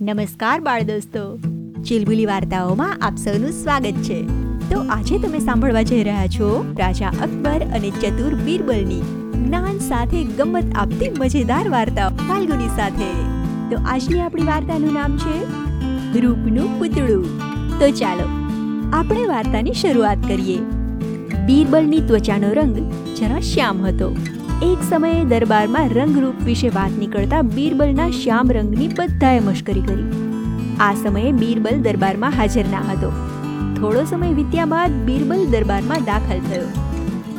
નમસ્કાર બાળ દોસ્તો. ચિલબુલી વાર્તાઓમાં આપ સૌનું સ્વાગત છે. તો આજે તમે સાંભળવા જઈ રહ્યા છો રાજા અકબર અને ચતુર બીરબલની જ્ઞાન સાથે ગમત આપતી મજેદાર વાર્તાઓ ફાલ્ગુની સાથે. તો આજની આપણી વાર્તાનું નામ છે રૂપનું પૂતળું. તો ચાલો આપણે વાર્તાની શરૂઆત કરીએ. બીરબલની ત્વચાનો રંગ જરા શ્યામ હતો. એક સમયે દરબારમાં રંગરૂપ વિશે વાત નીકળતા બીરબલના શ્યામ રંગની બધાએ મશ્કરી કરી. આ સમયે બીરબલ દરબારમાં હાજર ના હતો. થોડો સમય વીત્યા બાદ બીરબલ દરબારમાં દાખલ થયો.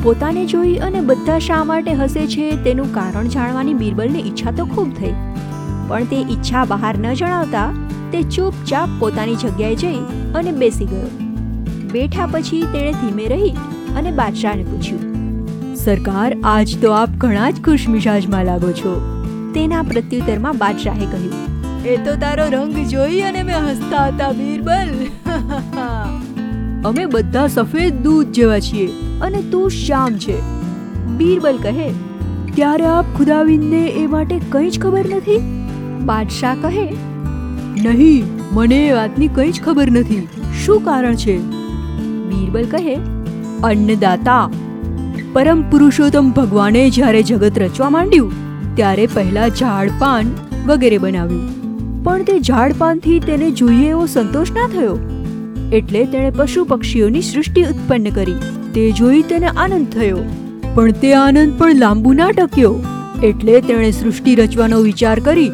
પોતાને જોઈ અને બધા શા માટે હસે છે તેનું કારણ જાણવાની બીરબલની ઈચ્છા તો ખૂબ થઈ. પણ તે ઈચ્છા બહાર ન જણાવતા તે ચૂપચાપ પોતાની જગ્યાએ જઈ અને બેસી ગયો. બેઠા પછી તેણે ધીમે રહી અને બાદશાહને પૂછ્યું સરકાર, આજ તો આપ ઘણા જ ખુશ મિજાજમાં લાગો છો. તેના પ્રત્યુત્તરમાં બાદશાહે કહ્યું, એ તો તારો રંગ જોઈ અને મેં હસતા હતા, બીરબલ. અમે બધા સફેદ દૂધ જેવા છીએ અને તું શ્યામ છે. બીરબલ કહે, ત્યારે આપ ખુદાવિંદને એ માટે કંઈ જ ખબર નથી? બાદશાહ કહે, નહીં, મને એ વાતની કંઈ જ ખબર નથી. શું કારણ છે? બીરબલ કહે, અન્નદાતા પરમ પુરુષોત્તમ ભગવાને જ્યારે જગત રચવા માંડ્યું, ત્યારે પહેલા ઝાડ પાન વગેરે બનાવ્યું. પણ તે ઝાડ પાનથી તેને જોઈએ એવો સંતોષ ના થયો. એટલે તેણે પશુ પક્ષીઓની સૃષ્ટિ ઉત્પન્ન કરી. તે જોઈ તેને આનંદ થયો. પણ તે આનંદ પણ લાંબુ ના ટક્યો. એટલે તેણે સૃષ્ટિ રચવાનો વિચાર કરી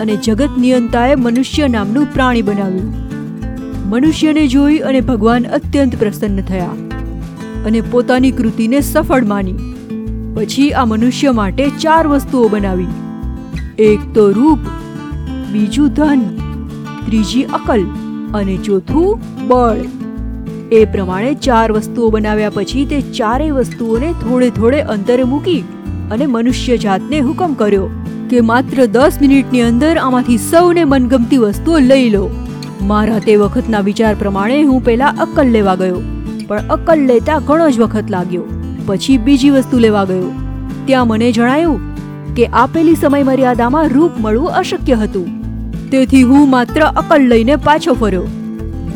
અને જગત નિયંતાએ મનુષ્ય નામનું પ્રાણી બનાવ્યું. મનુષ્યને જોઈ અને ભગવાન અત્યંત પ્રસન્ન થયા. અને પોતાની કૃતિને સફળ માની. પછી આ મનુષ્ય માટે ચાર વસ્તુઓ બનાવી. એક તો રૂપ, બીજું ધન, ત્રીજી અકલ અને ચોથું બળ. એ પ્રમાણે ચાર વસ્તુઓ બનાવ્યા પછી તે ચારેય વસ્તુઓને થોડે થોડે અંતરે મૂકી અને મનુષ્ય જાતને હુકમ કર્યો કે માત્ર દસ મિનિટની અંદર આમાંથી સૌને મનગમતી વસ્તુઓ લઈ લો. મારા તે વખતના વિચાર પ્રમાણે હું પહેલા અક્કલ લેવા ગયો. પણ અક્કલ લેતા ઘણો જ વખત લાગ્યો. પછી બીજી વસ્તુ લેવા ગયો. ત્યાં મને જણાયું કે આપેલી સમય મર્યાદામાં રૂપ મળવું અશક્ય હતું. તેથી હું માત્ર અકલ લઈને પાછો ફર્યો.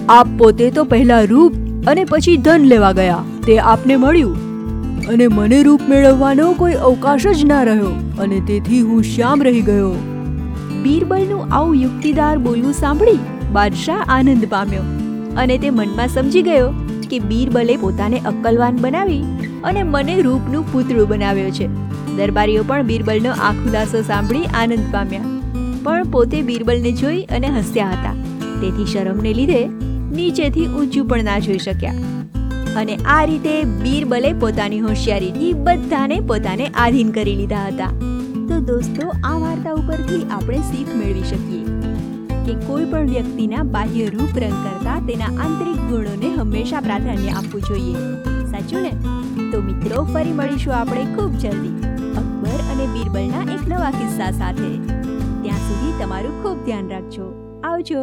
આપ પોતે તો પહેલા રૂપ અને પછી ધન લેવા ગયા. તે આપને મળ્યું. અને મને રૂપ મેળવવાનો કોઈ અવકાશ જ ના રહ્યો. અને તેથી હું શ્યામ રહી ગયો. બીરબલનું આવું યુક્તિદાર બોલવું સાંભળી બાદશાહ આનંદ પામ્યો. અને તે મનમાં સમજી ગયો કે બીરબલે પોતાને અક્કલવાન બનાવી અને મને રૂપનું પૂતળું બનાવ્યો છે. દરબારીઓ પણ બીરબલનો આ ખુલાસો સાંભળી આનંદ પામ્યા. પણ પોતે બીરબલને જોઈ અને હસ્યા હતા. તેથી શરમને લીધે નીચેથી ઊંચું પણ ના જોઈ શક્યા. અને આ રીતે બીરબલે પોતાની હોશિયારીથી બધાને પોતાને આધીન કરી લીધા હતા. તો દોસ્તો, આ વાર્તા ઉપરથી આપણે શીખ મેળવી શકીએ. કે કોઈ પણ વ્યક્તિના બાહ્ય રૂપ રંગ કરતા તેના આંતરિક ગુણોને હંમેશા પ્રાધાન્ય આપવું જોઈએ. સાચું ને? તો મિત્રો, ફરી મળીશું આપણે ખૂબ જલ્દી. અકબર અને બીરબલના એક નવા કિસ્સા સાથે. ત્યાં સુધી તમારું ખૂબ ધ્યાન રાખજો. આવજો.